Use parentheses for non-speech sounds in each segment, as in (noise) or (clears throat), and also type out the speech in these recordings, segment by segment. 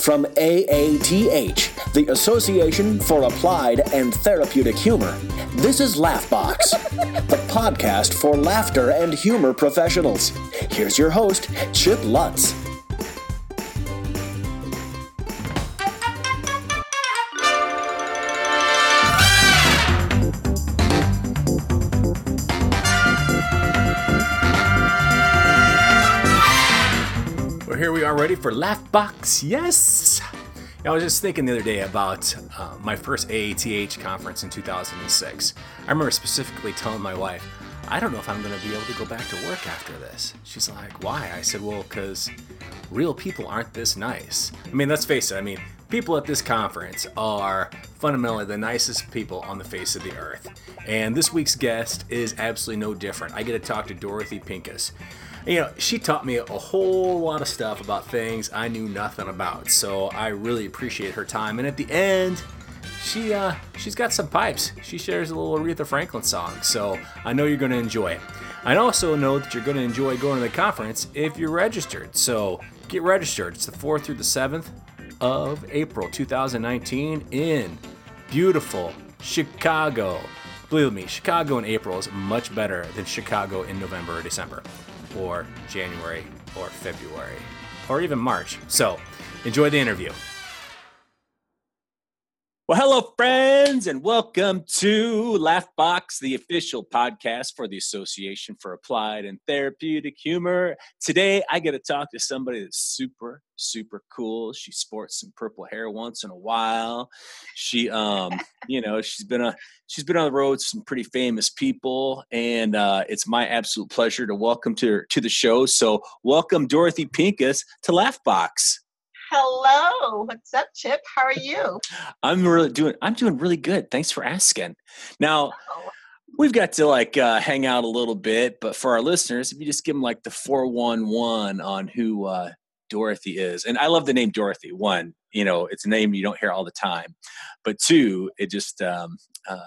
From AATH, the Association for Applied and Therapeutic Humor, this is Laughbox, the podcast for laughter and humor professionals. Here's your host, Chip Lutz. For Laughbox. Yes! I was just thinking the other day about uh, my first AATH conference in 2006. I remember specifically telling my wife, I don't know if I'm going to be able to go back to work after this. She's like, why? I said, well, because real people aren't this nice. I mean, let's face it, I mean, people at this conference are fundamentally the nicest people on the face of the earth. And this week's guest is absolutely no different. I get to talk to Dorothy Pincus. You know, she taught me a whole lot of stuff about things I knew nothing about. So I really appreciate her time. And at the end, she uh she's got some pipes. She shares a little Aretha Franklin song. So I know you're going to enjoy it. I also know that you're going to enjoy going to the conference if you're registered. So get registered. It's the 4th through the 7th of April 2019 in beautiful Chicago. Believe me, Chicago in April is much better than Chicago in November or December or January or February or even March. So enjoy the interview. Well, hello, friends, and welcome to Laughbox, the official podcast for the Association for Applied and Therapeutic Humor. Today, I get to talk to somebody that's super, super cool. She sports some purple hair once in a while. She, um, (laughs) you know, she's been a she's been on the road with some pretty famous people, and uh, it's my absolute pleasure to welcome to to the show. So, welcome Dorothy Pincus to Laughbox. Hello, what's up, Chip? How are you? I'm really doing. I'm doing really good. Thanks for asking. Now, Oh, we've got to like uh, hang out a little bit, but for our listeners, if you just give them like the four one one on who uh, Dorothy is, and I love the name Dorothy. One, you know, it's a name you don't hear all the time, but two, it just um, uh,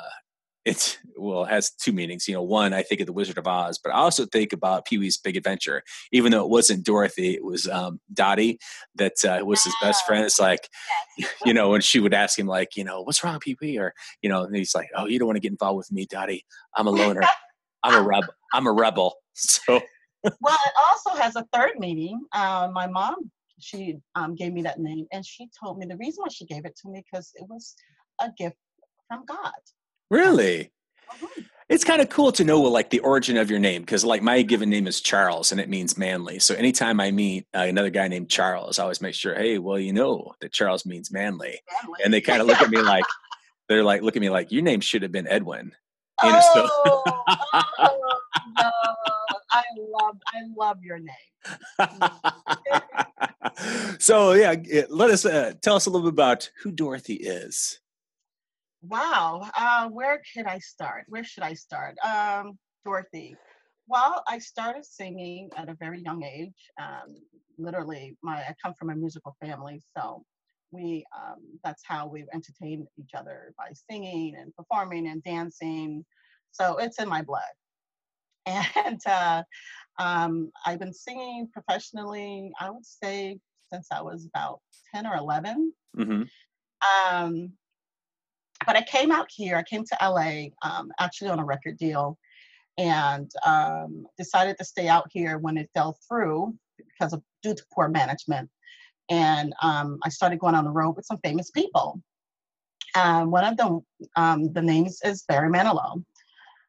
it's well it has two meanings. You know, one, I think of the Wizard of Oz, but I also think about Pee Wee's Big Adventure. Even though it wasn't Dorothy, it was um, Dottie that uh, was his best friend. It's like (laughs) you know, when she would ask him, like, you know, what's wrong, Pee Wee? Or, you know, and he's like, oh, you don't want to get involved with me, Dottie. I'm a loner. (laughs) I'm a rebel. I'm a rebel. So, well, it also has a third meaning. Uh, my mom, she um, gave me that name, and she told me the reason why she gave it to me because it was a gift from God. Really, Mhm. it's kind of cool to know like the origin of your name because, like, my given name is Charles and it means manly. So, anytime I meet uh, another guy named Charles, I always make sure, hey, well, you know that Charles means manly. And they kind of look at me (laughs) like, they're like, look at me like, your name should have been Edwin. You know, so- oh, oh, no. I love, I love your name. (laughs) so yeah, let us uh, tell us a little bit about who Dorothy is. Wow. Uh, where could I start? Where should I start? Um, Dorothy. Well, I started singing at a very young age. Um, literally, my I come from a musical family, so we um, that's how we entertain each other by singing and performing and dancing. So it's in my blood. (laughs) And uh, um, I've been singing professionally. I would say since I was about ten or eleven. hmm Um, but I came out here. I came to LA um, actually on a record deal, and um, decided to stay out here when it fell through because of due to poor management. And um, I started going on the road with some famous people. Um, one of them, um, the names is Barry Manilow.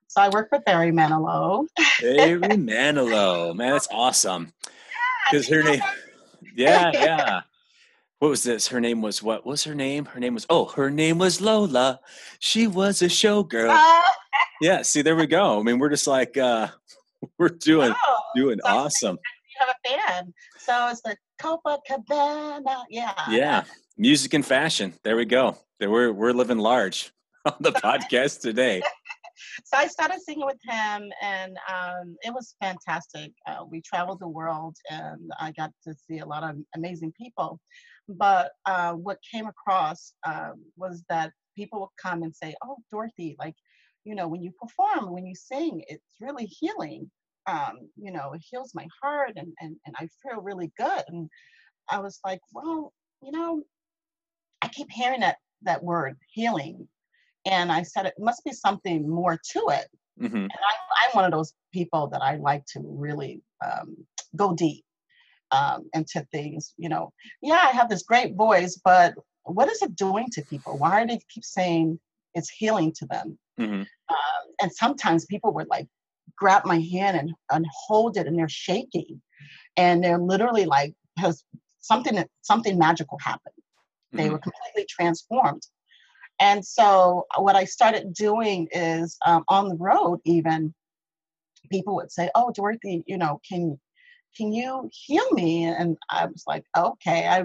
So I work with Barry Manilow. Barry (laughs) Manilow, man, that's awesome. Because her name, yeah, (laughs) yeah. What was this? Her name was what? Was her name? Her name was oh, her name was Lola. She was a showgirl. Uh, (laughs) Yeah. See, there we go. I mean, we're just like uh (laughs) we're doing oh, doing so awesome. You have a fan. So it's the Copacabana. Yeah. Yeah, music and fashion. There we go. There we're we're living large (laughs) on the podcast today. (laughs) so I started singing with him, and um, it was fantastic. Uh, we traveled the world, and I got to see a lot of amazing people. But uh, what came across um, was that people would come and say, "Oh, Dorothy, like, you know, when you perform, when you sing, it's really healing. Um, you know, it heals my heart, and and and I feel really good." And I was like, "Well, you know, I keep hearing that that word healing, and I said it must be something more to it. Mm-hmm. And I, I'm one of those people that I like to really um, go deep um, into things. You know, yeah, I have this great voice, but what is it doing to people? Why do they keep saying it's healing to them? Mm-hmm. Um, and sometimes people would like grab my hand and, and hold it, and they're shaking, and they're literally like, has something something magical happened. They Mhm. were completely transformed. And so what I started doing is um, on the road, even people would say, "Oh, Dorothy, you know, can can you heal me?" And I was like, "Okay." I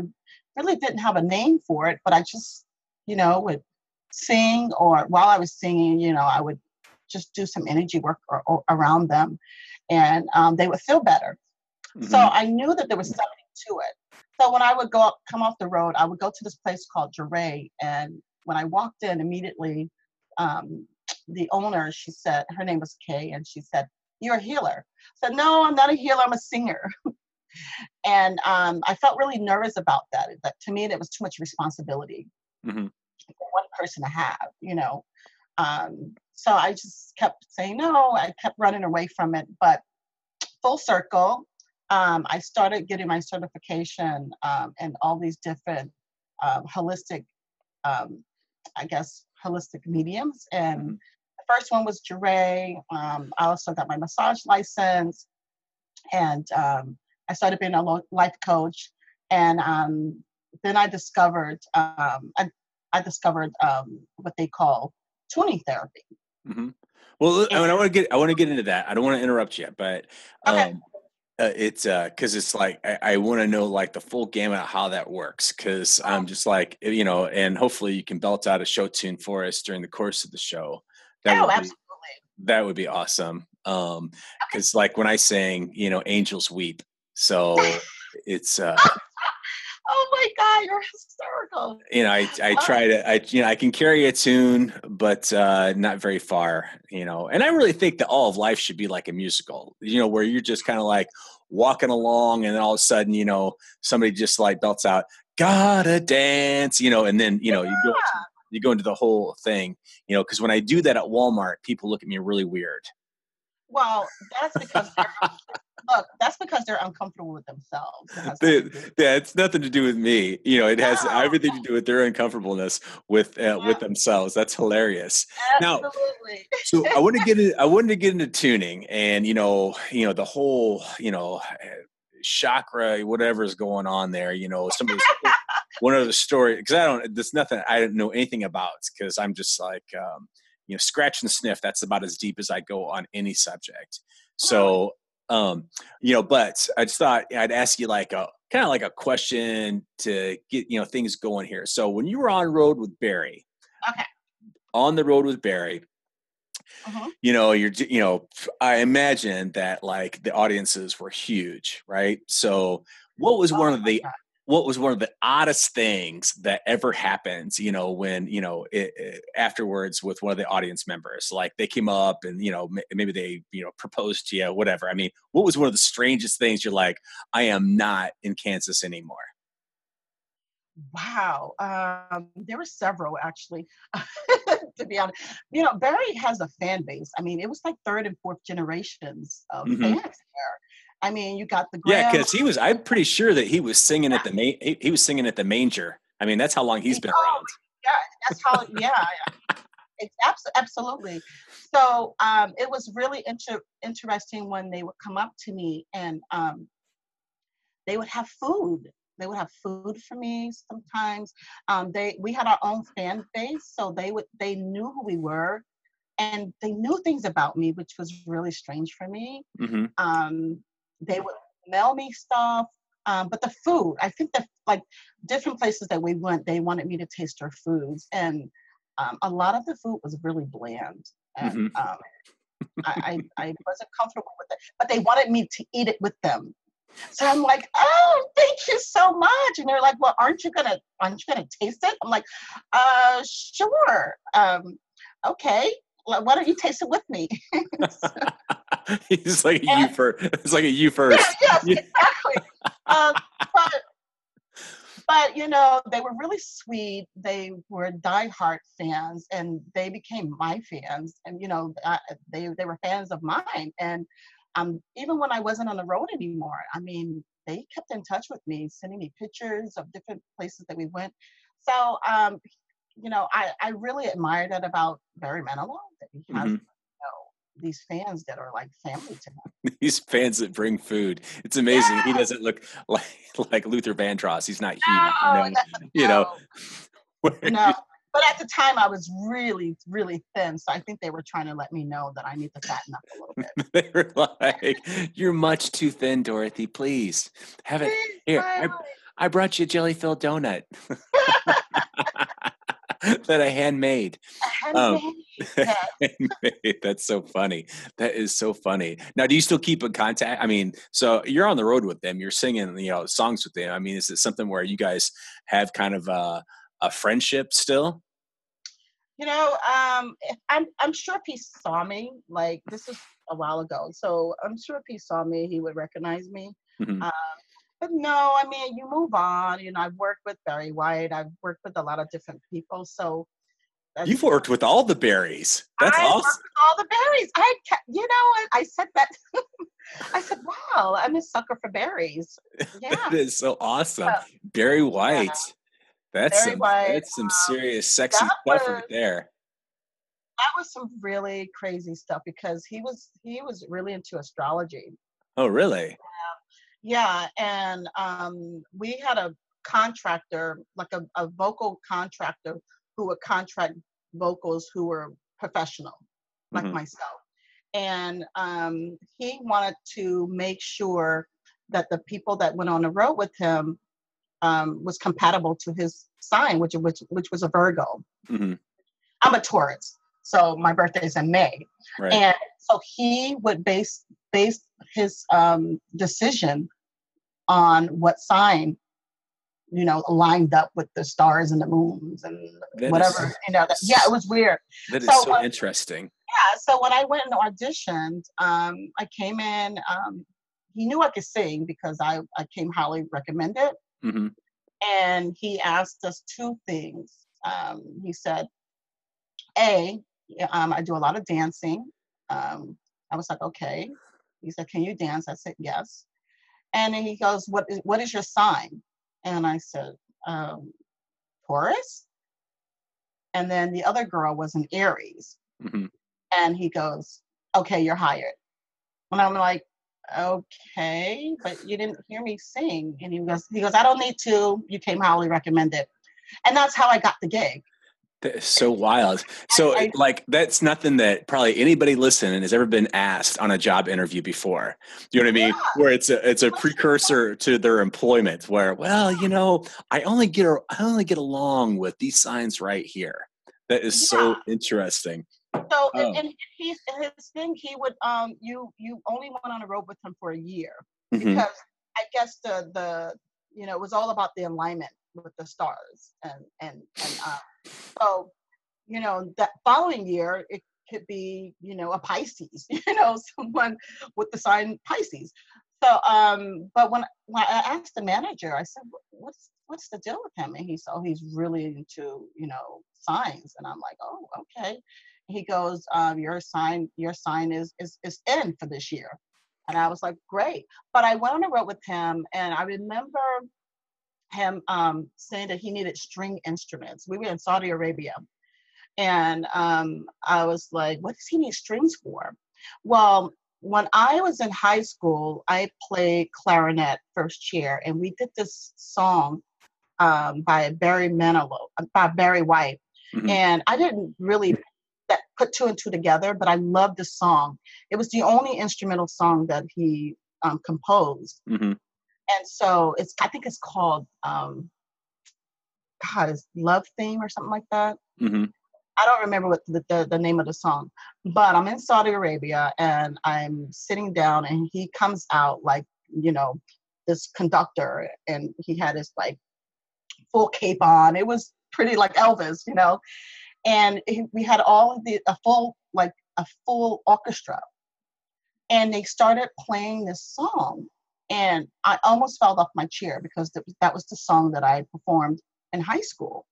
really didn't have a name for it, but I just, you know, would sing, or while I was singing, you know, I would just do some energy work or, or around them, and um, they would feel better. So Mhm. I knew that there was something to it. So when I would go up, come off the road, I would go to this place called Johrei. And when I walked in immediately, um, the owner, she said, her name was Kay, and she said, You're a healer. I said, No, I'm not a healer, I'm a singer. (laughs) and um, I felt really nervous about that. That to me, that was too much responsibility Mhm. for one person to have, you know. Um, so I just kept saying no, I kept running away from it. But full circle, um, I started getting my certification um, in all these different um, holistic, um, I guess, holistic mediums. And the first one was Johrei. Um, I also got my massage license, and um, I started being a life coach. And um, then I discovered, um, I, I discovered um, what they call tuning therapy. hmm Well, I, mean, I want to get I want to get into that. I don't want to interrupt you, but Okay. Uh, it's uh because it's like I, I want to know like the full gamut of how that works because I'm just like eh, you know, and hopefully you can belt out a show tune for us during the course of the show. That oh, would be absolutely. that would be awesome. Um, because like when I sang, you know, angels weep. So (laughs) it's uh Oh my God, you're hysterical. you know, I I Oh. try to I you know I can carry a tune, but uh, not very far. You know, and I really think that all of life should be like a musical. You know, where you're just kind of like walking along, and then all of a sudden, you know, somebody just like belts out "Gotta dance," you know, and then you know you go into, you go into the whole thing. You know, because when I do that at Walmart, people look at me really weird. Well, that's because they're, (laughs) look, that's because they're uncomfortable with themselves. It has nothing to do with- Yeah, it's nothing to do with me. You know, it has No. everything to do with their uncomfortableness with uh, with themselves. That's hilarious. Now- so I want to get in, I wanted to get into tuning and you know you know the whole you know chakra whatever is going on there you know some (laughs) one of the story because I don't there's nothing I don't know anything about because I'm just like um, you know scratch and sniff that's about as deep as I go on any subject so um you know but I just thought I'd ask you like a kind of like a question to get you know things going here so when you were on road with Barry Okay. on the road with Barry Mhm. you know you're you know i imagine that like the audiences were huge right so what was one Oh of the God. What was one of the oddest things that ever happened you know when you know it, it- afterwards with one of the audience members like they came up and you know ma- maybe they you know proposed to you whatever i mean what was one of the strangest things you're like i am not in kansas anymore Wow. Um, there were several actually, (laughs) to be honest. You know, Barry has a fan base. I mean, it was like third and fourth generations of Mhm. fans there. I mean, you got the yeah because he was i'm pretty sure that he was singing at the main he, he was singing at the manger i mean that's how long he's been around yeah, that's how. Yeah, it's abs- absolutely. So um, it was really inter- interesting when they would come up to me and um, they would have food. They would have food for me sometimes. Um, they we had our own fan base, so they would they knew who we were, and they knew things about me, which was really strange for me. hmm Um, they would mail me stuff. Um, but the food, I think that like different places that we went, they wanted me to taste their foods, and um, a lot of the food was really bland, and um, I, I I wasn't comfortable with it. But they wanted me to eat it with them, so I'm like, oh, thank you so much. And they're like, well, aren't you gonna aren't you gonna taste it? I'm like, uh, sure. Um, okay. Well, Why don't you taste it with me? (laughs) (laughs) He's like a And- you first. It's like a you (laughs) first. Yeah, yes, Yeah. exactly. (laughs) um, but but you know, they were really sweet. They were diehard fans, and they became my fans. And you know, I, they they were fans of mine. And um, even when I wasn't on the road anymore, I mean, they kept in touch with me, sending me pictures of different places that we went. So, um, you know, I, I really admire that about Barry Manilow that he has, mm-hmm. These fans that are like family to him. (laughs) these fans that bring food. It's amazing. Yes! He doesn't look (laughs) like like Luther Vandross. He's not human. No, you know. No. (laughs) You know. no. But at the time, I was really, really thin, so I think they were trying to let me know that I need to fatten up a little bit. they were like, "You're much too thin, Dorothy. Please have it here. I, I brought you a jelly filled donut." (laughs) that I handmade. Um, handmade. That's so funny. That is so funny. Now, do you still keep in contact? I mean, so you're on the road with them. You're singing, you know, songs with them. I mean, is it something where you guys have kind of a, a friendship still? You know, um, I'm I'm sure if he saw me, like this is a while ago, so I'm sure if he saw me, he would recognize me. Mm-hmm. Um, but no, I mean, you move on. You know, I've worked with Barry White. I've worked with a lot of different people. So you've worked with all the berries. That's I awesome. all the berries. I, you know, I said that. (laughs) I said, "Wow, I'm a sucker for berries." (laughs) Yeah, that is so awesome. Barry White. Yeah. That's Barry some. White, that's some um, serious sexy stuff was, right there. That was some really crazy stuff because he was he was really into astrology. Oh, really? Yeah, and um, we had a contractor, like a, a vocal contractor, who would contract vocals who were professional, like mm-hmm. myself. And um, he wanted to make sure that the people that went on the road with him um, was compatible to his sign, which which which was a Virgo. Mm-hmm. I'm a Taurus, so my birthday is in May, right. and so he would base base his um, decision on what sign you know lined up with the stars and the moons and that whatever is, you know that, yeah it was weird. That is so, so interesting. Yeah so when i went and auditioned um, i came in um, he knew i could sing because i, I came highly recommended. Mm-hmm. and he asked us two things. Um, he said a um, i do a lot of dancing um, i was like okay he said, Can you dance? I said, Yes. And then he goes, What is, what is your sign? And I said, um, Taurus. And then the other girl was an Aries. Mm-hmm. And he goes, Okay, you're hired. And I'm like, Okay, but you didn't hear me sing. And he goes, he goes, I don't need to. You came highly recommended. And that's how I got the gig. That is so wild. So, I, like, that's nothing that probably anybody listening has ever been asked on a job interview before. You know what I mean? Yeah. Where it's a it's a precursor to their employment. Where, well, you know, I only get I only get along with these signs right here. That is yeah. so interesting. So, oh. and, and he, his thing, he would um, you you only went on a road with him for a year mm-hmm. because I guess the the you know it was all about the alignment with the stars and and and um, so, you know, that following year, it could be, you know, a Pisces, (laughs) you know, someone with the sign Pisces. So, um, but when, when I asked the manager, I said, what's, what's the deal with him? And he said, oh, he's really into, you know, signs. And I'm like, oh, okay. He goes, um, your sign, your sign is, is, is in for this year. And I was like, great. But I went on a road with him and I remember him um, saying that he needed string instruments. We were in Saudi Arabia. And um, I was like, what does he need strings for? Well, when I was in high school, I played clarinet first chair, and we did this song um, by Barry Manilow, uh, by Barry White. Mm-hmm. And I didn't really that put two and two together, but I loved the song. It was the only instrumental song that he um, composed. Mm-hmm and so it's I think it's called um, God is Love Theme or something like that. Mm-hmm. I don't remember what the, the, the, name of the song, but I'm in Saudi Arabia and I'm sitting down and he comes out like, you know, this conductor and he had his like full cape on. It was pretty like Elvis, you know, and he, we had all of the, a full, like a full orchestra. And they started playing this song and I almost fell off my chair because that was the song that I performed in high school.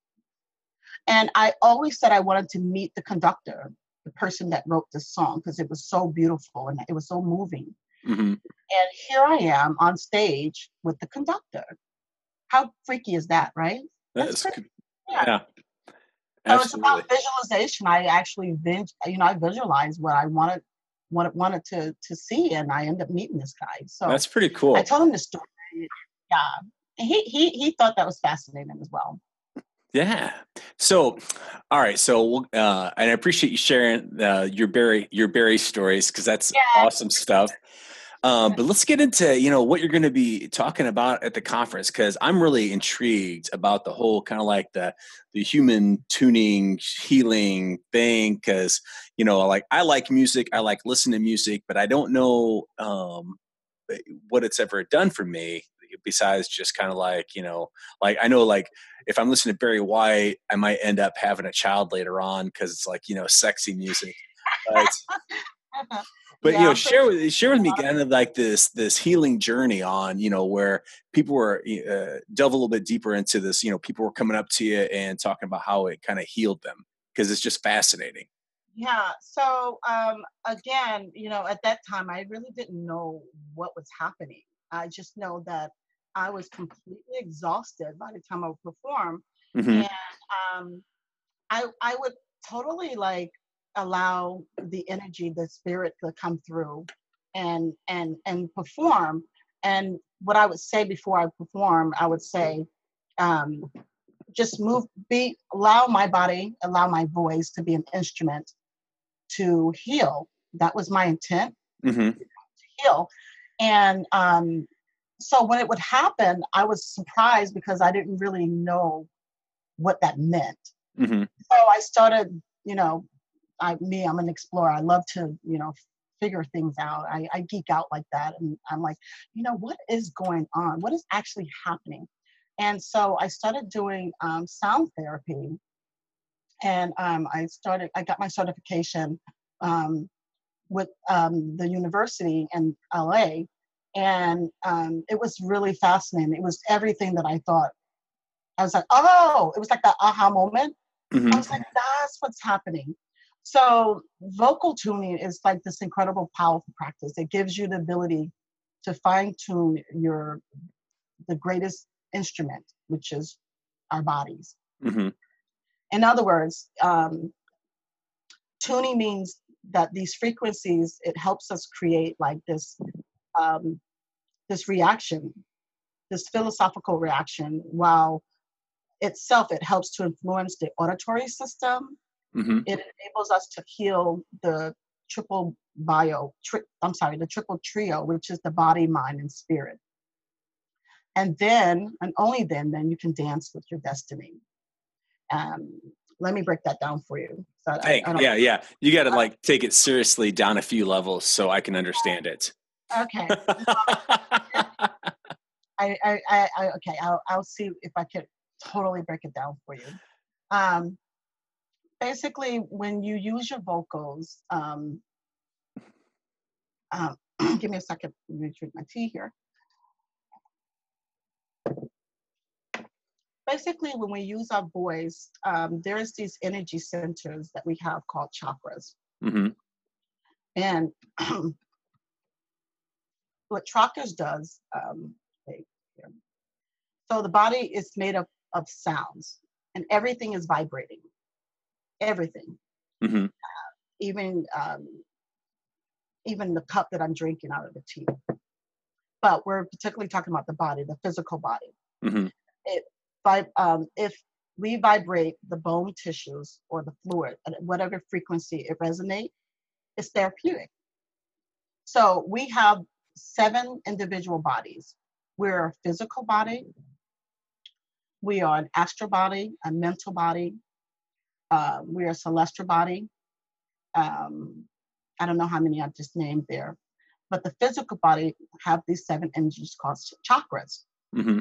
And I always said I wanted to meet the conductor, the person that wrote this song, because it was so beautiful and it was so moving. Mm-hmm. And here I am on stage with the conductor. How freaky is that, right? That's, That's yeah. yeah. So it's about visualization. I actually, you know, I visualized what I wanted, what wanted to to see, and I ended up meeting this guy. So that's pretty cool. I told him the story. Yeah, he he he thought that was fascinating as well. Yeah. So, all right. So, uh, and I appreciate you sharing uh, your Barry your Barry stories because that's yeah. awesome stuff. Um, but let's get into you know what you're going to be talking about at the conference because I'm really intrigued about the whole kind of like the the human tuning healing thing because you know like I like music, I like listening to music, but I don't know um, what it's ever done for me besides just kind of like you know like i know like if i'm listening to barry white i might end up having a child later on because it's like you know sexy music but, (laughs) but yeah, you know share with share with me kind of like this this healing journey on you know where people were uh, delve a little bit deeper into this you know people were coming up to you and talking about how it kind of healed them because it's just fascinating yeah so um again you know at that time i really didn't know what was happening i just know that I was completely exhausted by the time I would perform. Mm-hmm. And um, I, I would totally like allow the energy, the spirit to come through and, and, and perform. And what I would say before I perform, I would say, um, just move, be, allow my body, allow my voice to be an instrument to heal. That was my intent mm-hmm. to heal. And um, so when it would happen, I was surprised because I didn't really know what that meant. Mm-hmm. So I started, you know, I me, I'm an explorer. I love to, you know, figure things out. I, I geek out like that, and I'm like, you know, what is going on? What is actually happening? And so I started doing um, sound therapy, and um, I started. I got my certification um, with um, the university in LA and um, it was really fascinating. It was everything that I thought. I was like, oh, it was like that aha moment. Mm-hmm. I was like, that's what's happening. So vocal tuning is like this incredible, powerful practice. It gives you the ability to fine tune your the greatest instrument, which is our bodies. Mm-hmm. In other words, um, tuning means that these frequencies it helps us create like this um, this reaction, this philosophical reaction, while itself it helps to influence the auditory system. Mm-hmm. It enables us to heal the triple bio. Tri- I'm sorry, the triple trio, which is the body, mind, and spirit. And then, and only then, then you can dance with your destiny. Um, let me break that down for you. So hey, I, I yeah, yeah. You got to like take it seriously down a few levels so I can understand it. Okay. (laughs) I, I, I, I, okay. I'll, I'll see if I can totally break it down for you. Um, basically, when you use your vocals, um, um, (clears throat) give me a second. Let me drink my tea here. Basically, when we use our voice, um, there's these energy centers that we have called chakras. Mm-hmm. And (clears throat) what chakras does. Um, so the body is made up of sounds, and everything is vibrating. Everything, mm-hmm. uh, even um, even the cup that I'm drinking out of the tea. But we're particularly talking about the body, the physical body. Mm-hmm. It, um, if we vibrate the bone tissues or the fluid at whatever frequency it resonates, it's therapeutic. So we have seven individual bodies. We're a physical body, we are an astral body, a mental body, uh, we're a celestial body. Um, I don't know how many I've just named there, but the physical body have these seven energies called chakras. Mm-hmm.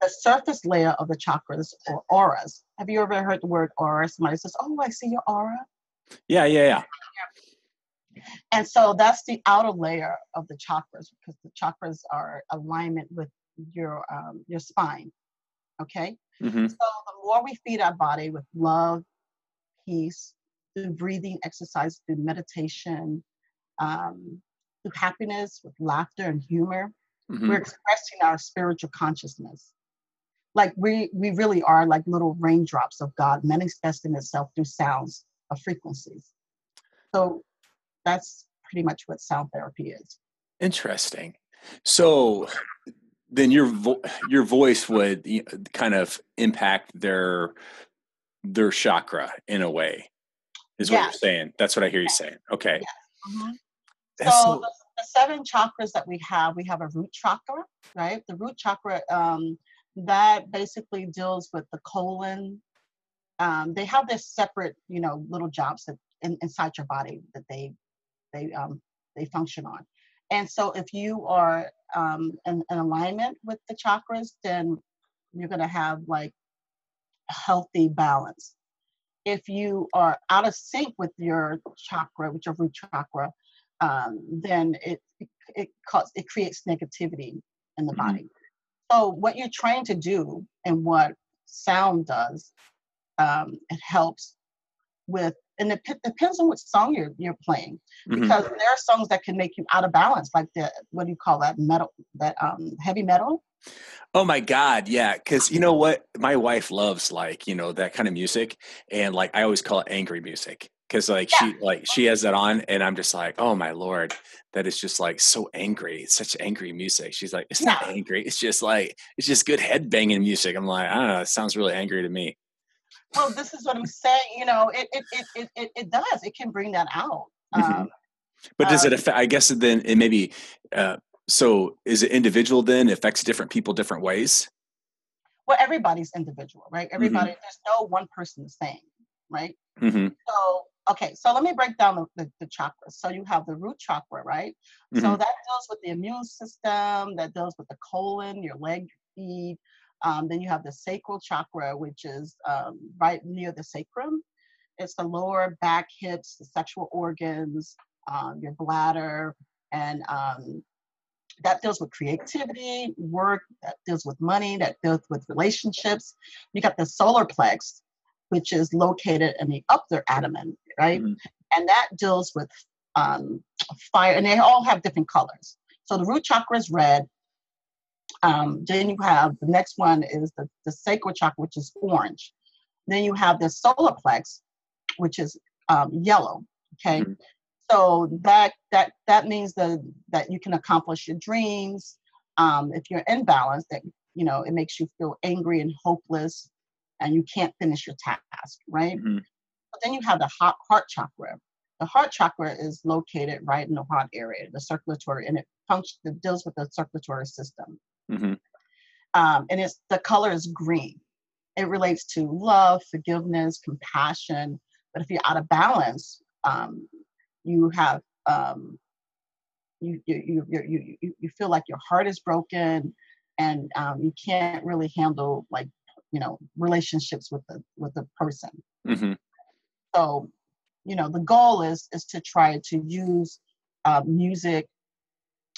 The surface layer of the chakras or auras. Have you ever heard the word aura? Somebody says, "Oh, I see your aura." Yeah, yeah, yeah. And so that's the outer layer of the chakras because the chakras are alignment with your um, your spine. Okay. Mm-hmm. So the more we feed our body with love, peace, through breathing exercise, through meditation, um, through happiness, with laughter and humor, Mm-hmm. we're expressing our spiritual consciousness. Like we we really are like little raindrops of God manifesting itself through sounds of frequencies. So that's pretty much what sound therapy is. Interesting. So then your vo- your voice would you know, kind of impact their their chakra in a way. Is what you're saying. That's what I hear you saying. Okay. Mhm. So so- the, the seven chakras that we have, we have a root chakra, right? The root chakra um, that basically deals with the colon. Um, they have this separate, you know, little jobs that in, inside your body that they they um, they function on. And so, if you are um, in, in alignment with the chakras, then you're going to have like healthy balance. If you are out of sync with your chakra, with your root chakra, um, then it it it, cause, it creates negativity in the Mhm. body. So what you're trying to do and what sound does, um, it helps with, and it p- depends on which song you're you're playing Mhm. because there are songs that can make you out of balance, like the what do you call that metal, that um, heavy metal. Oh my God, yeah. Because you know what, my wife loves like you know that kind of music, and like I always call it angry music because like she like she has that on, and I'm just like, oh my lord, that is just like so angry. It's such angry music. She's like, it's not angry. It's just like it's just good head banging music. I'm like, I don't know. It sounds really angry to me. Well, this is what I'm saying. You know, it it it it, it, it does. It can bring that out. Mhm. Um, But does it Um, affect? I guess then it maybe. Uh, so is it individual then? It affects different people different ways. well, everybody's individual, right? Everybody. There's no one person the same, right? hmm So, okay, so let me break down the, the, the chakras. So you have the root chakra, right? So Mhm. that deals with the immune system, that deals with the colon, your leg, your feet. Um, then you have the sacral chakra, which is um, right near the sacrum. It's the lower back, hips, the sexual organs, um, your bladder, and um, that deals with creativity, work, that deals with money, that deals with relationships. You got the solar plex, which is located in the upper abdomen, right? Mhm. And that deals with um, fire, and they all have different colors. So the root chakra is red. Um, then you have the next one is the, the sacral chakra, which is orange. Then you have the solar plex, which is um, yellow. Okay, Mhm. So that that that means that that you can accomplish your dreams. Um, if you're in balance, that you know it makes you feel angry and hopeless, and you can't finish your task, right? Mhm. But then you have the heart, heart chakra. The heart chakra is located right in the heart area, the circulatory, and it functions. It deals with the circulatory system hmm um, and it's the color is green. It relates to love, forgiveness, compassion. But if you're out of balance, um, you have um, you, you, you, you, you, you feel like your heart is broken, and um, you can't really handle like you know relationships with the with the person. hmm So, you know, the goal is is to try to use uh, music,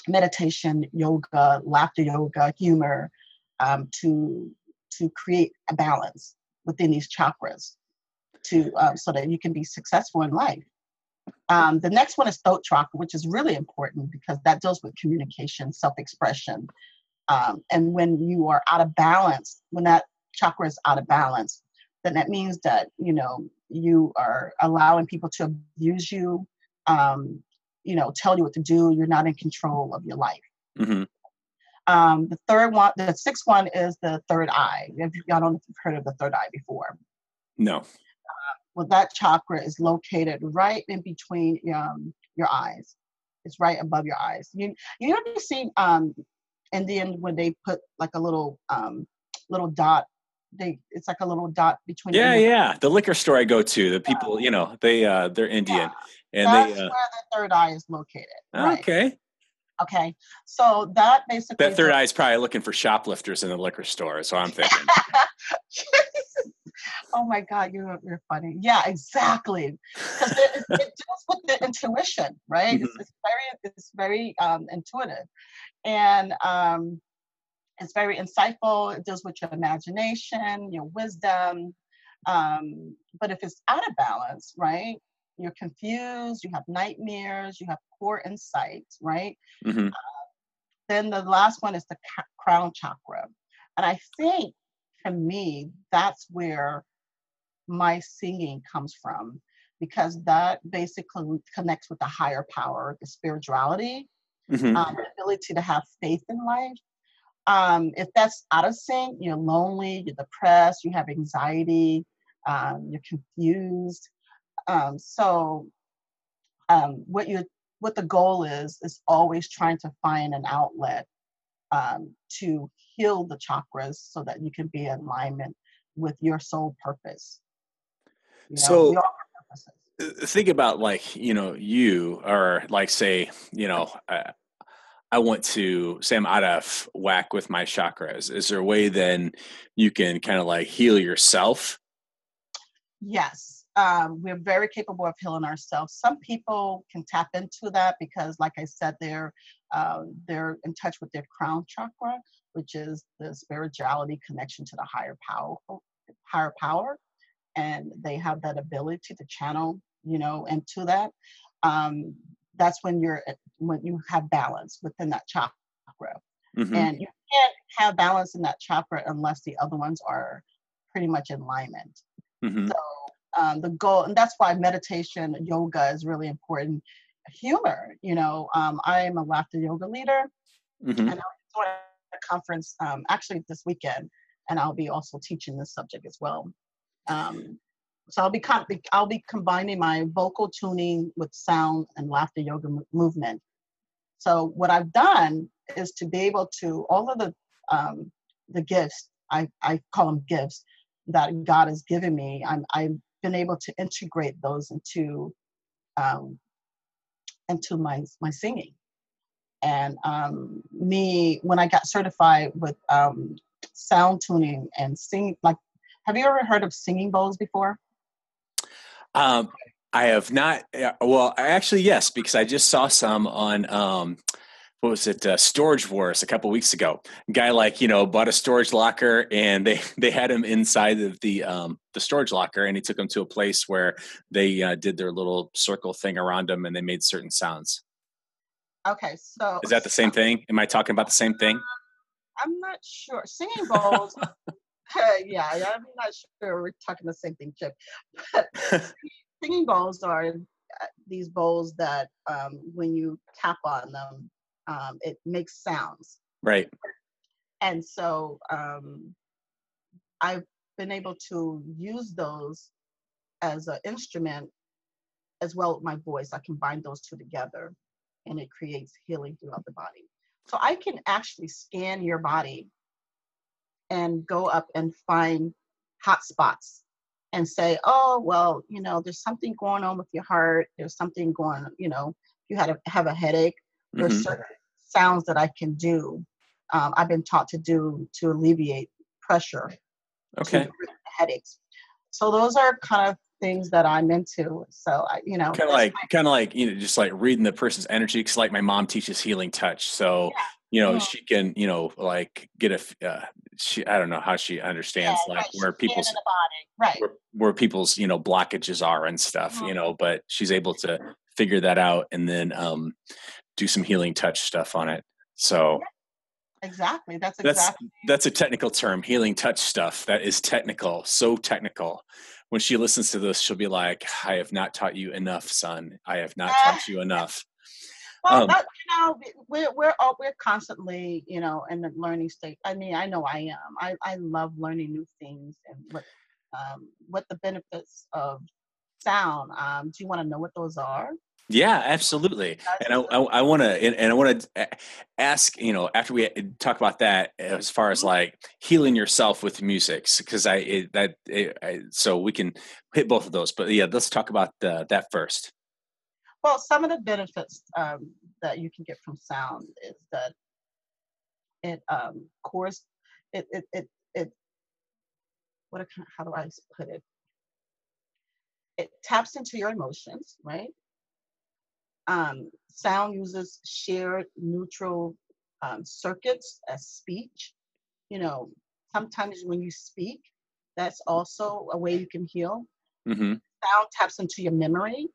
meditation, yoga, laughter yoga, humor, um, to to create a balance within these chakras, to um, so that you can be successful in life. Um, the next one is throat chakra, which is really important because that deals with communication, self-expression, um, and when you are out of balance, when that chakra is out of balance, then that means that you know you are allowing people to abuse you, um, you know, tell you what to do. You're not in control of your life. hmm Um, the third one, the sixth one is the third eye. If you- I don't know if you've heard of the third eye before. No. Well, that chakra is located right in between um, your eyes. It's right above your eyes. You you ever seen um, Indian when they put like a little um, little dot? They it's like a little dot between. Yeah, your- yeah. The liquor store I go to, the people, you know, they uh they're Indian and That's they uh where the third eye is located. Right. okay. Okay. So that basically. That third eye is probably looking for shoplifters in the liquor store, so I'm thinking. (laughs) Oh my God, you're you're funny. Yeah, exactly. Because it, it, deals with the intuition, right? Mm-hmm. It's, it's, very it's very um, intuitive, and um, it's very insightful. It deals with your imagination, your wisdom. Um, but if it's out of balance, right? You're confused. You have nightmares. You have poor insight, right? Mm-hmm. Uh, then the last one is the ca- crown chakra, and I think to me that's where my singing comes from because that basically connects with the higher power, the spirituality, mm-hmm. um, the ability to have faith in life. Um, if that's out of sync, you're lonely, you're depressed, you have anxiety, um, you're confused. Um, so, um, what you what the goal is is always trying to find an outlet um, to heal the chakras so that you can be in alignment with your soul purpose. You know, so uh, think about like you know you or like say you know uh, I want to say I'm out of whack with my chakras. Is there a way then you can kind of like heal yourself? Yes, um, we're very capable of healing ourselves. Some people can tap into that because, like I said, they're uh, they're in touch with their crown chakra, which is the spirituality connection to the higher power, higher power and they have that ability to channel, you know, into that. Um, that's when you're when you have balance within that chakra, mm-hmm. and you can't have balance in that chakra unless the other ones are pretty much in alignment. Mm-hmm. So um, the goal, and that's why meditation, yoga is really important. Humor, you know, um, I am a laughter yoga leader, mm-hmm. and I'm doing a conference um, actually this weekend, and I'll be also teaching this subject as well. Um, so I'll be I'll be combining my vocal tuning with sound and laughter yoga movement. So what I've done is to be able to all of the um, the gifts I, I call them gifts that God has given me. I'm, I've been able to integrate those into um, into my my singing. And um, me when I got certified with um, sound tuning and sing like have you ever heard of singing bowls before? Um, I have not. Well, actually, yes, because I just saw some on. What was it? Uh, storage Wars a couple weeks ago. A guy like you know bought a storage locker and they (laughs) they had him inside of the um, the storage locker and he took him to a place where they uh, did their little circle thing around him and they made certain sounds. Okay, so is that the same thing? Am I talking about the same thing? Uh, I'm not sure. Singing bowls (laughs) (laughs) yeah, I'm not sure we're talking the same thing, Chip. But singing bowls are uh, these bowls that um, when you tap on them, um, it makes sounds. Right. And so um, I've been able to use those as an instrument as well with my voice. I combine those two together and it creates healing throughout the body. So I can actually scan your body and go up and find hot spots and say, oh, well, you know, there's something going on with your heart. There's something going, you know, you had a, have a headache. There's mm-hmm. certain sounds that I can do. Um, I've been taught to do to alleviate pressure. Okay. headaches. So those are kind of things that I'm into. So I, you know, kind of like, kind of like, you know, just like reading the person's energy. Cause like my mom teaches healing touch. So, yeah. you know, yeah. she can, you know, like get a, uh, she, I don't know how she understands yeah, like right. where people's, body right. Where, where, people's, you know, blockages are and stuff, mm-hmm. you know, but she's able to figure that out and then, um, do some healing touch stuff on it. So, exactly that's exactly that's, that's a technical term healing touch stuff that is technical so technical when she listens to this, she'll be like, I have not taught you enough, son. I have not taught you enough. Well, um, that, you know, we're we're all, we're constantly, you know, in the learning state. I mean, I know I am. I, I love learning new things and what um, what the benefits of sound. Um, do you want to know what those are? Yeah, absolutely. And I, I, I want to, and, I want to ask, you know, after we talk about that, as far as mm-hmm. like healing yourself with music, because I it, that it, I, so we can hit both of those. But yeah, let's talk about the, that first. Well, some of the benefits um, that you can get from sound is that it, um, course, it, it, it, it what how do I put it? It taps into your emotions, right? Um, sound uses shared neural um, circuits as speech. You know, sometimes when you speak, that's also a way you can heal. Mm-hmm. Sound taps into your memory.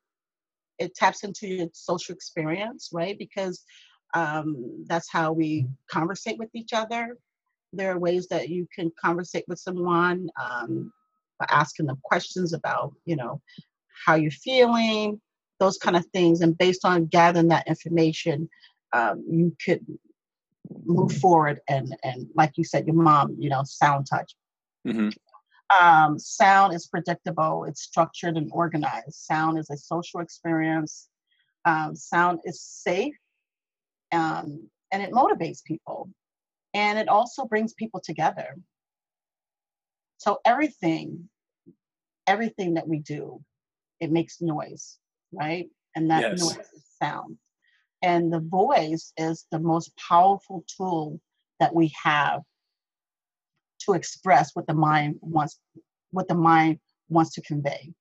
It taps into your social experience, right? Because um, that's how we conversate with each other. There are ways that you can conversate with someone um, by asking them questions about, you know, how you're feeling, those kind of things. And based on gathering that information, um, you could move forward and and like you said, your mom, you know, sound touch. Mm-hmm. Um, sound is predictable. It's structured and organized. Sound is a social experience. Um, sound is safe, um, and it motivates people, and it also brings people together. So everything, everything that we do, it makes noise, right? And that yes. noise is sound. And the voice is the most powerful tool that we have to express what the mind wants what the mind wants to convey.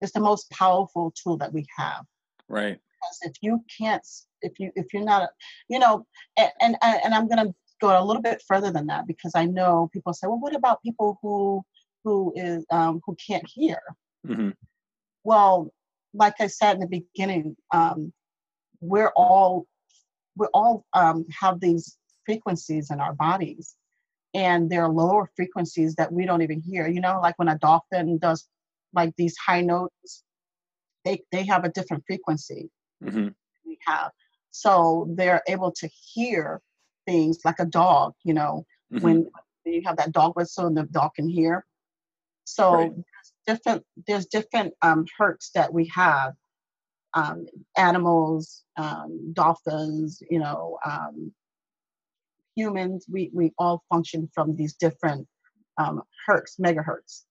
It's the most powerful tool that we have. Right. Because if you can't, if you if you're not, you know, and and, and I'm gonna go a little bit further than that because I know people say, well, what about people who who is um, who can't hear? Mm-hmm. Well, like I said in the beginning, um, we're all we all um, have these frequencies in our bodies and there are lower frequencies that we don't even hear you know like when a dolphin does like these high notes they they have a different frequency mm-hmm. we have so they're able to hear things like a dog you know mm-hmm. when you have that dog whistle and the dog can hear so right. Different there's different um, hertz that we have um, animals um, dolphins you know um, humans, we, we all function from these different um, hertz, megahertz.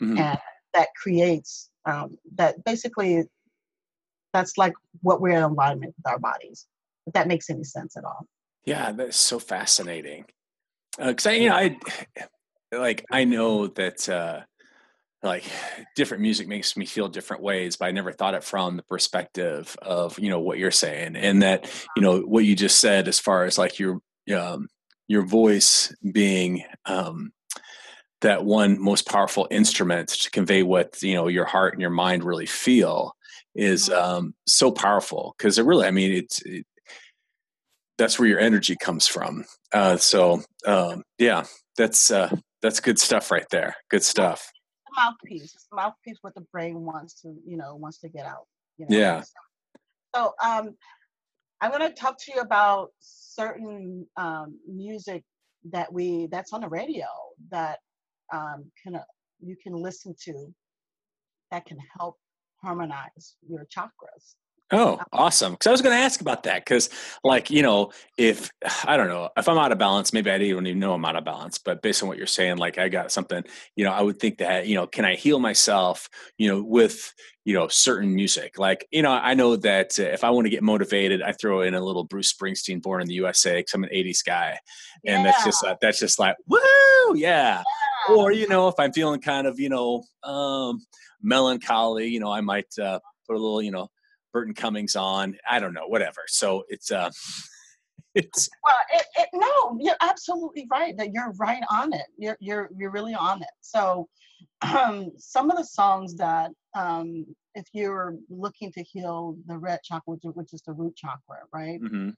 Mm-hmm. And that creates, um, that basically, that's like what we're in alignment with our bodies, if that makes any sense at all. Yeah, that's so fascinating. Because uh, I, you know, I like I know that uh, like different music makes me feel different ways but i never thought it from the perspective of you know what you're saying. And that you know what you just said as far as like your um, your voice being um, that one most powerful instrument to convey what you know your heart and your mind really feel is mm-hmm. um, so powerful. Because it really i mean it's it, that's where your energy comes from. Uh, so um, yeah that's uh, that's good stuff right there. Good stuff mouthpiece mouthpiece what the brain wants to you know wants to get out you know? yeah so um I'm going to talk to you about certain um, music that we that's on the radio that um, can uh, you can listen to that can help harmonize your chakras. Oh, um, awesome. Because I was going to ask about that. Because, like, you know, if I don't know, if I'm out of balance, maybe I don't even know I'm out of balance. But based on what you're saying, like, I got something, you know, I would think that, you know, can I heal myself, you know, with, you know, certain music? Like, you know, I know that uh, if I want to get motivated, I throw in a little Bruce Springsteen, Born in the USA, because I'm an 80s guy. And yeah. that's just, uh, that's just like, woo, yeah. yeah. Or, you know, if I'm feeling kind of, you know, um, melancholy, you know, I might uh, put a little, you know, Burton Cummings on. I don't know, whatever. So it's uh (laughs) it's well it, it, no you're absolutely right that you're right on it you're you're you're really on it so um some of the songs that um if you're looking to heal the red chakra which is the root chakra right mm-hmm.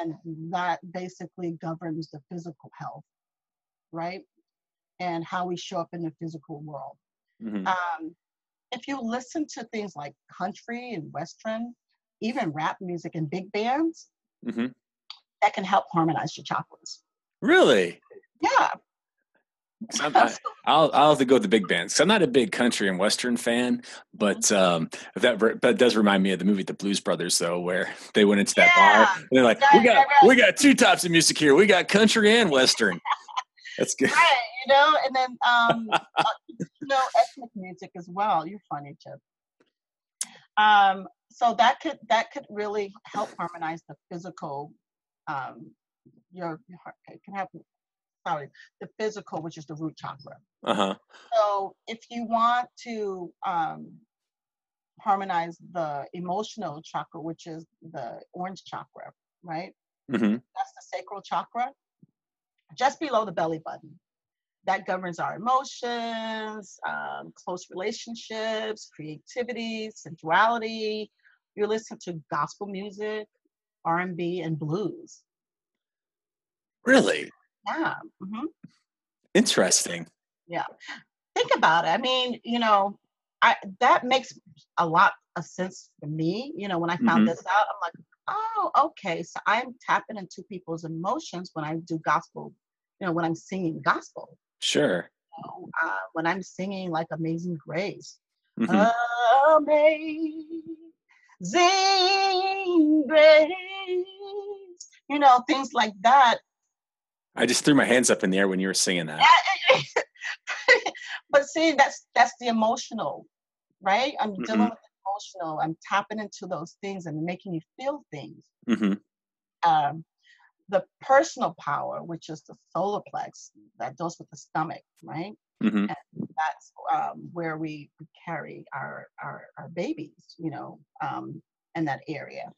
and that basically governs the physical health right and how we show up in the physical world mm-hmm. um if you listen to things like country and western, even rap music and big bands, mm-hmm. that can help harmonize your chakras. Really? Yeah. I, I'll I'll have to go with the big bands. I'm not a big country and western fan, but mm-hmm. um, that that does remind me of the movie The Blues Brothers, though, where they went into that yeah. bar and they're like, "We got we got two types of music here. We got country and western." (laughs) That's good. Right, you know, and then um, uh, you know, ethnic music as well. You're funny, Chip. Um, so that could that could really help harmonize the physical. Um, your, your heart rate can help sorry, the physical, which is the root chakra. Uh huh. So if you want to um, harmonize the emotional chakra, which is the orange chakra, right? Mm-hmm. That's the sacral chakra, just below the belly button. That governs our emotions, um, close relationships, creativity, sensuality. You're listening to gospel music, R&B, and blues. Really? Yeah. hmm Interesting. Yeah. Think about it. I mean, you know, I that makes a lot of sense for me. You know, when I found Mhm. this out, I'm like, oh, okay. So I'm tapping into people's emotions when I do gospel, you know, when I'm singing gospel. Sure. You know, uh, when I'm singing like Amazing Grace. Mhm. Amazing Grace. You know, things like that. I just threw my hands up in the air when you were singing that. (laughs) but see, that's that's the emotional, right? I'm dealing Mhm. with emotional. I'm tapping into those things and making you feel things. hmm Um, the personal power, which is the solar plex, that deals with the stomach, right? hmm That's um, where we carry our, our our babies, you know, um, in that area.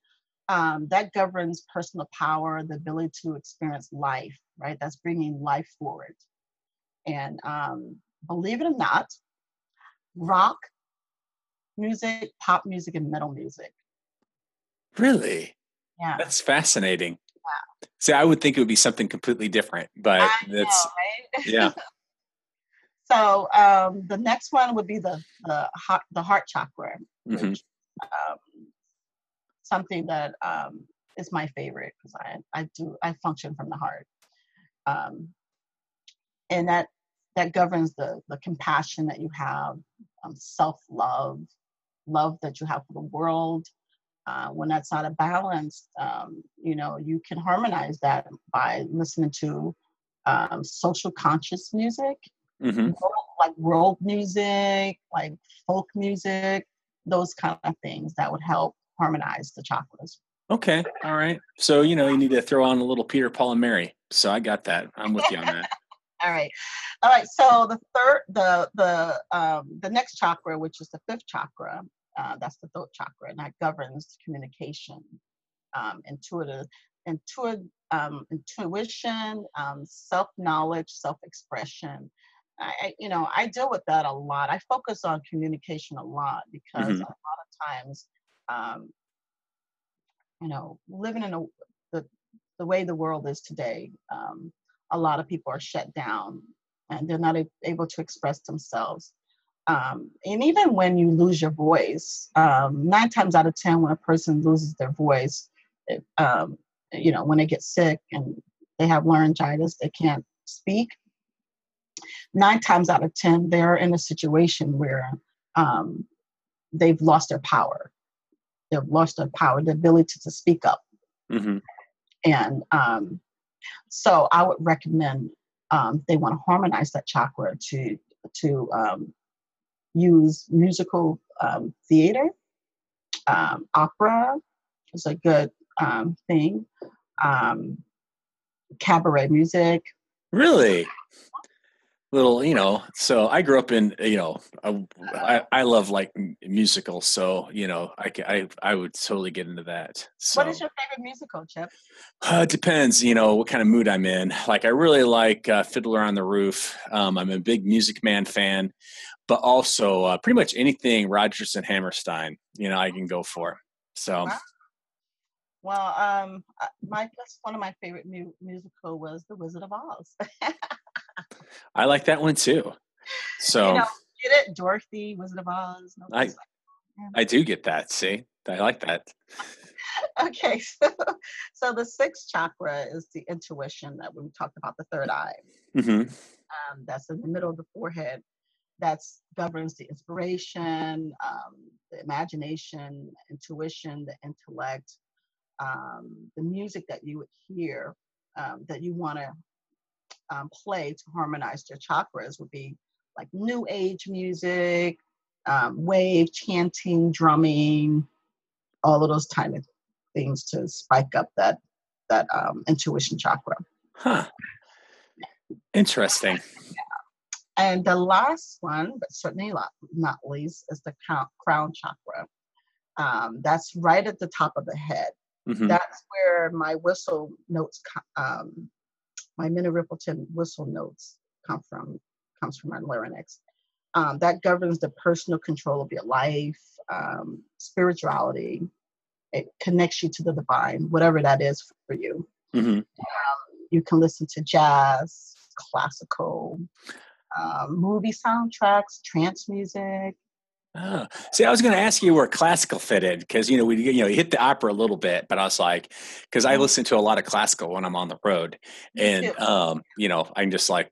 Um, that governs personal power, the ability to experience life, right? That's bringing life forward. And um, believe it or not, rock music, pop music, and metal music. Really? Yeah. That's fascinating. See, I would think it would be something completely different, but that's right? yeah. (laughs) So um, the next one would be the the heart, the heart chakra, Mhm. which um, something that um, is my favorite because I I do I function from the heart, um, and that that governs the the compassion that you have, um, self love, love that you have for the world. Uh, when that's out of balance, um, you know you can harmonize that by listening to um, social conscious music hmm world- like world music, like folk music, those kind of things that would help harmonize the chakras. Okay. All right. So you know you need to throw on a little Peter, Paul, and Mary. So I got that. I'm with you on that. (laughs) All right, all right. So the third, the the um, the next chakra, which is the fifth chakra, uh, that's the throat chakra, and that governs communication, um, intuitive, um, intuition, um, self knowledge, self expression. I, I, you know, I deal with that a lot. I focus on communication a lot because Mhm. a lot of times, um, you know, living in a, the the way the world is today, um, a lot of people are shut down and they're not a- able to express themselves. Um, and even when you lose your voice, um, nine times out of ten, when a person loses their voice, it, um, you know, when they get sick and they have laryngitis, they can't speak. Nine times out of ten, they're in a situation where um, they've lost their power. They've lost their power, the ability to speak up. hmm And um, so I would recommend um, they want to harmonize that chakra to to um, use musical um, theater, um, opera is a good um, thing, um, cabaret music. Really? Little, you know. So I grew up in, you know, I, I, love like musicals. So you know, I, I I would totally get into that. So What is your favorite musical, Chip? Uh, it depends, you know, what kind of mood I'm in. Like, I really like uh, Fiddler on the Roof. Um, I'm a big Music Man fan, but also uh, pretty much anything Rodgers and Hammerstein, you know, I can go for. So, Wow. Well, um, uh, my that's one of my favorite mu- musical was The Wizard of Oz. (laughs) I like that one too. So, you know, get it, Dorothy, Wizard of Oz. no I- I do get that. See, I like that. (laughs) okay, so, so the sixth chakra is the intuition that we talked about, the third eye. hmm um, that's in the middle of the forehead that's governs the inspiration um, the imagination intuition the intellect um, the music that you would hear um, that you want to um, play to harmonize your chakras would be like new age music um, wave chanting drumming all of those kind of things to spike up that that um, intuition chakra Huh. Interesting. And the last one, but certainly not least, is the crown chakra. Um, that's right at the top of the head. Mm-hmm. That's where my whistle notes, um, my Minnie Riperton whistle notes come from, comes from my larynx. Um, that governs the personal control of your life, um, spirituality. It connects you to the divine, whatever that is for you. Mm-hmm. Um, you can listen to jazz, classical, um, movie soundtracks, trance music. Oh. See, I was going to ask you where classical fit in because you know we you know you hit the opera a little bit, but I was like, because I mm-hmm. listen to a lot of classical when I'm on the road, and um, you know I'm just like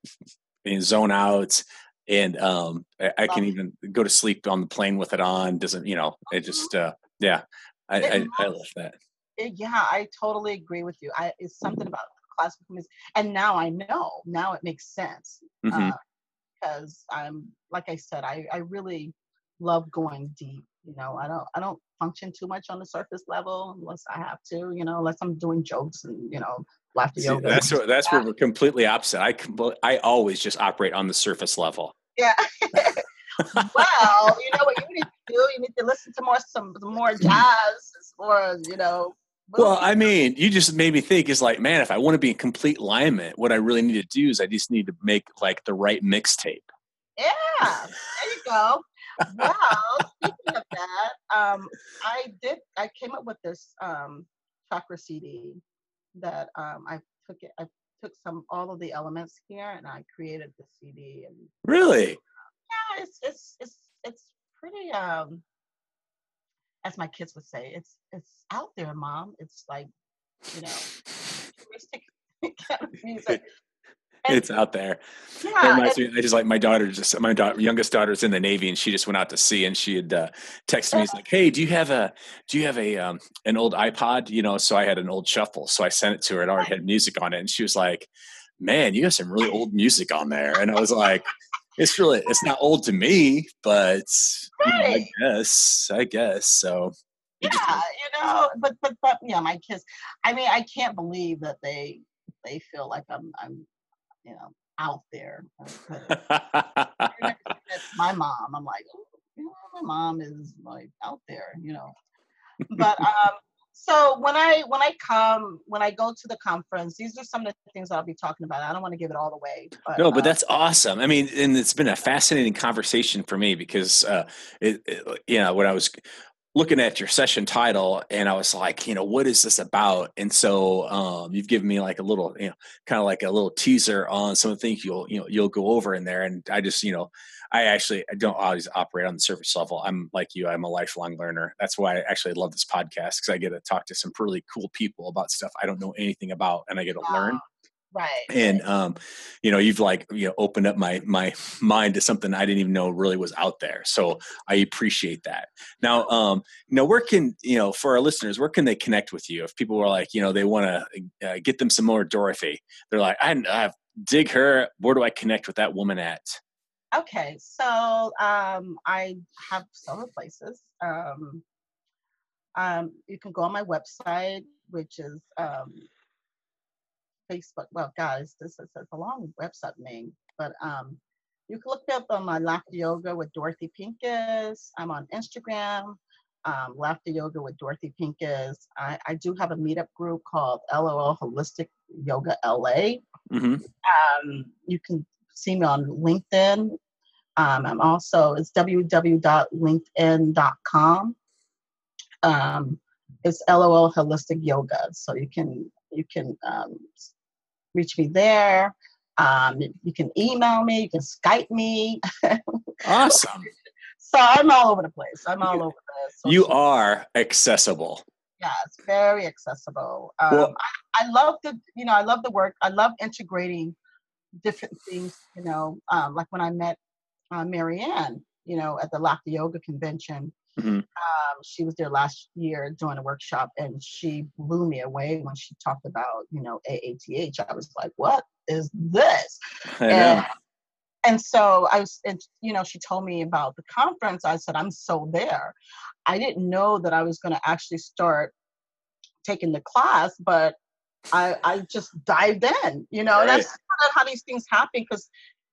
in zone out, and um, I, I can even go to sleep on the plane with it on. Doesn't you know? It mm-hmm. just uh, yeah, I, I, I love that. Yeah, I totally agree with you. I it's something about classical music, and now I know. Now it makes sense. Mm-hmm. Uh, because I'm like I said, I, I really love going deep. You know, I don't I don't function too much on the surface level unless I have to. You know, unless I'm doing jokes and you know laughter yoga. That's what, that's where we're completely opposite. I I always just operate on the surface level. Yeah. (laughs) well, you know what you need to do? You need to listen to more some more (laughs) jazz, or you know, well, I mean, you just made me think is like, man, if I want to be in complete alignment, what I really need to do is I just need to make like the right mixtape. Yeah, there you go. well, speaking of that, um, I did. I came up with this um, chakra CD that um, I took it. I took some all of the elements here, and I created the CD. And really, yeah, it's it's it's it's pretty um as my kids would say, it's it's out there, mom. It's like, you know, futuristic kind of music. And, it's out there. Yeah, and, me, I just like my daughter. Just my daughter, youngest daughter's in the Navy, and she just went out to sea, and she had uh, texted me. He's like, "Hey, do you have a do you have a um, an old iPod? You know?" So I had an old shuffle, so I sent it to her. It already had music on it, and she was like, "Man, you have some really old music on there." And I was like, "It's really it's not old to me, but right. you know, I guess I guess so." yeah you know but but but yeah my kids i mean i can't believe that they they feel like i'm i'm you know out there (laughs) my mom i'm like oh, my mom is like out there you know but um so when i when i come when i go to the conference these are some of the things i'll be talking about i don't want to give it all away but, no but uh, that's awesome i mean and it's been a fascinating conversation for me because uh it, it, you know when i was looking at your session title and I was like, you know, what is this about? And so um, you've given me like a little, you know, kind of like a little teaser on some of the things you'll, you know, you'll go over in there. And I just, you know, I actually I don't always operate on the surface level. I'm like you. I'm a lifelong learner. That's why I actually love this podcast because I get to talk to some really cool people about stuff I don't know anything about, and I get to learn right and um you know you've like you know opened up my my mind to something i didn't even know really was out there so i appreciate that now um you know where can you know for our listeners where can they connect with you if people were like you know they want to uh, get them some more dorothy they're like i, I dig her where do i connect with that woman at okay so um i have several places um um you can go on my website which is um Facebook. Well, guys, this is a long website name, but um, you can look me up on my Laughter Yoga with Dorothy Pincus. I'm on Instagram, um, Laughter Yoga with Dorothy Pincus. I, I do have a meetup group called LOL Holistic Yoga LA. Mm-hmm. Um, you can see me on LinkedIn. Um, I'm also, it's www.linkedin.com. Um, it's LOL Holistic Yoga. So you can you can um, reach me there. Um, you can email me, you can Skype me. (laughs) Awesome. so I'm all over the place. I'm all over the. You are accessible. Yeah, it's very accessible. Um, well, I, I, love the, you know, I love the work. I love integrating different things. You know, um, like when I met uh, Marianne, you know, at the Laughter Yoga convention. Mm-hmm. Um, she was there last year doing a workshop, and she blew me away when she talked about you know AATH. I was like, "What is this?" And, and so I was, and you know, she told me about the conference. I said, "I'm so there." I didn't know that I was going to actually start taking the class, but I I just dived in. You know, right. that's kind of how these things happen. Because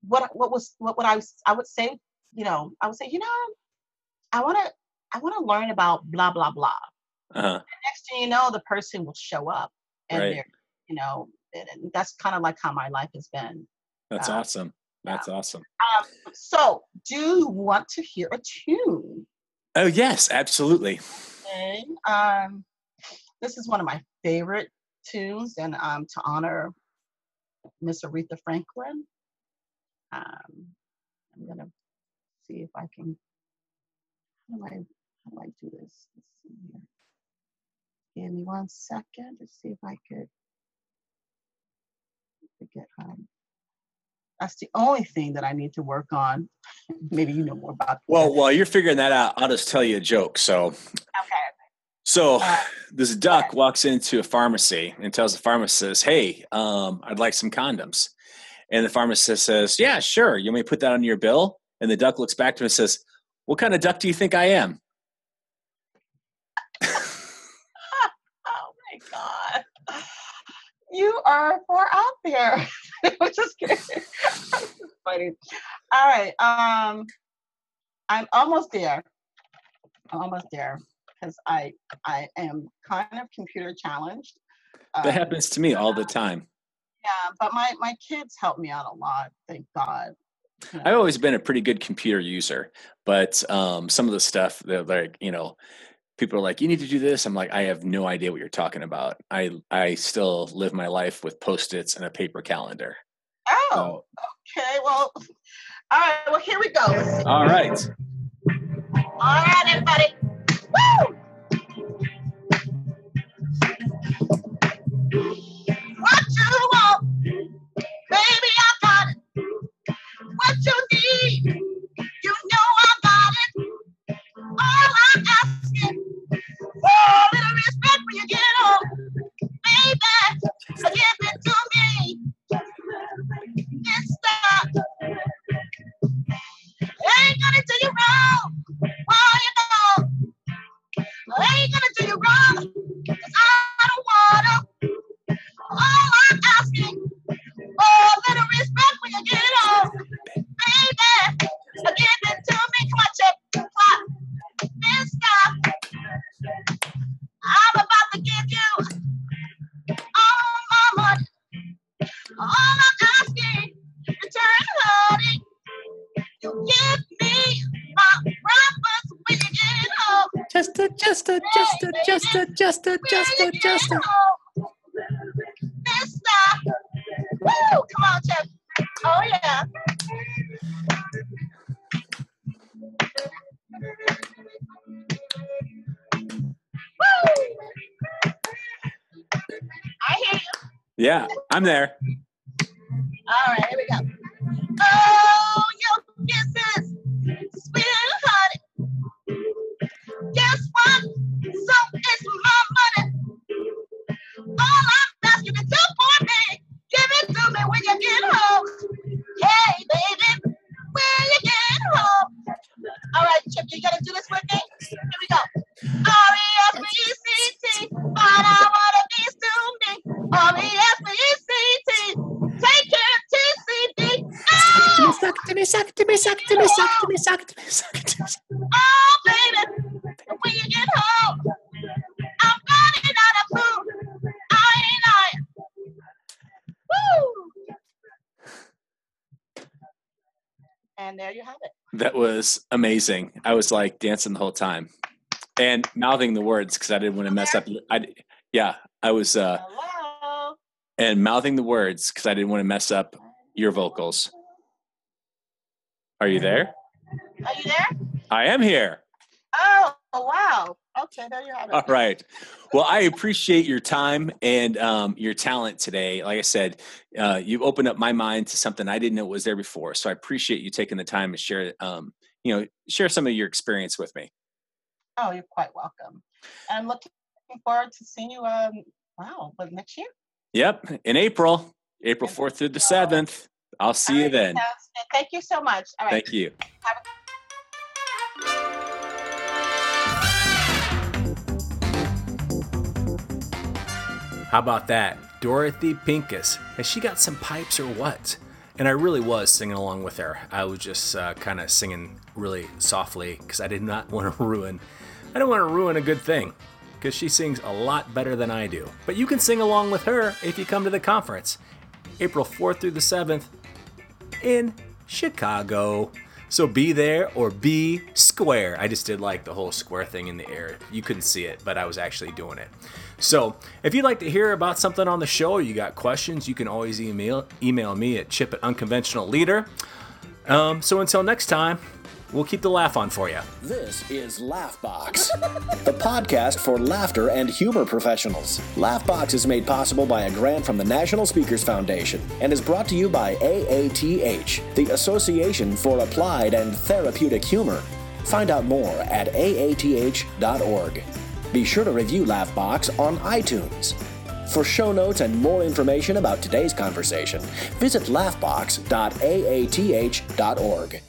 what what was what would I I would say, you know, I would say, you know, I want to I want to learn about blah blah blah. Uh-huh. next thing you know, the person will show up, and right. they're you know, and that's kind of like how my life has been. That's uh, awesome. That's yeah. awesome. Um, so, do you want to hear a tune? Oh yes, absolutely. Okay. Um, this is one of my favorite tunes, and um, to honor Miss Aretha Franklin, um, I'm gonna see if I can. How do I how do I do this? Let's see here. Give me one second to see if I could get um, that's the only thing that I need to work on. (laughs) Maybe you know more about. That. Well, while you're figuring that out, I'll just tell you a joke. So, okay. So this duck walks into a pharmacy and tells the pharmacist, "Hey, um, I'd like some condoms." And the pharmacist says, "Yeah, sure. You may put that on your bill." And the duck looks back to him and says, "What kind of duck do you think I am?" (laughs) (laughs) oh my god! You are far out there. (laughs) I'm just kidding. funny. All right. Um, I'm almost there. I'm almost there because I I am kind of computer challenged. That um, happens to me all the time. Yeah, but my my kids help me out a lot. Thank God. You know. I've always been a pretty good computer user, but um, some of the stuff that like you know people are like, you need to do this. I'm like, I have no idea what you're talking about. I I still live my life with post-its and a paper calendar. Oh, so, okay. Well, all right. Well, here we go. All right. All right, everybody. I'm asking, oh, a little respect when you get home, baby. Give just a, just a. Mister, woo! Come on, Chip. Oh yeah. Woo! I hear you. Yeah, I'm there. All right, here we go. Oh, your kisses, was amazing. I was like dancing the whole time and mouthing the words because I didn't want to mess up. I yeah, I was uh, Hello. and mouthing the words because I didn't want to mess up your vocals. Are you there? Are you there? I am here. Oh wow! Okay, there you have it. All right. Well, I appreciate your time and um, your talent today. Like I said, uh, you've opened up my mind to something I didn't know was there before. So I appreciate you taking the time to share, um, you know, share some of your experience with me. Oh, you're quite welcome. I'm looking forward to seeing you. Um, wow, but next year? Yep, in April, April fourth through the seventh. I'll see All you right, then. Thank you so much. All right. Thank you. Have How about that? Dorothy Pincus. Has she got some pipes or what? And I really was singing along with her. I was just uh, kind of singing really softly because I did not (laughs) want to ruin. I don't want to ruin a good thing because she sings a lot better than I do. But you can sing along with her if you come to the conference, April 4th through the 7th in Chicago. So be there or be square. I just did like the whole square thing in the air. You couldn't see it, but I was actually doing it. So if you'd like to hear about something on the show or you got questions, you can always email email me at chip at unconventional leader. Um, so until next time, we'll keep the laugh on for you. This is Laughbox, the podcast for laughter and humor professionals. Laughbox is made possible by a grant from the National Speakers Foundation and is brought to you by AATH, the Association for Applied and Therapeutic Humor. Find out more at aath.org. Be sure to review Laughbox on iTunes. For show notes and more information about today's conversation, visit laughbox.aath.org.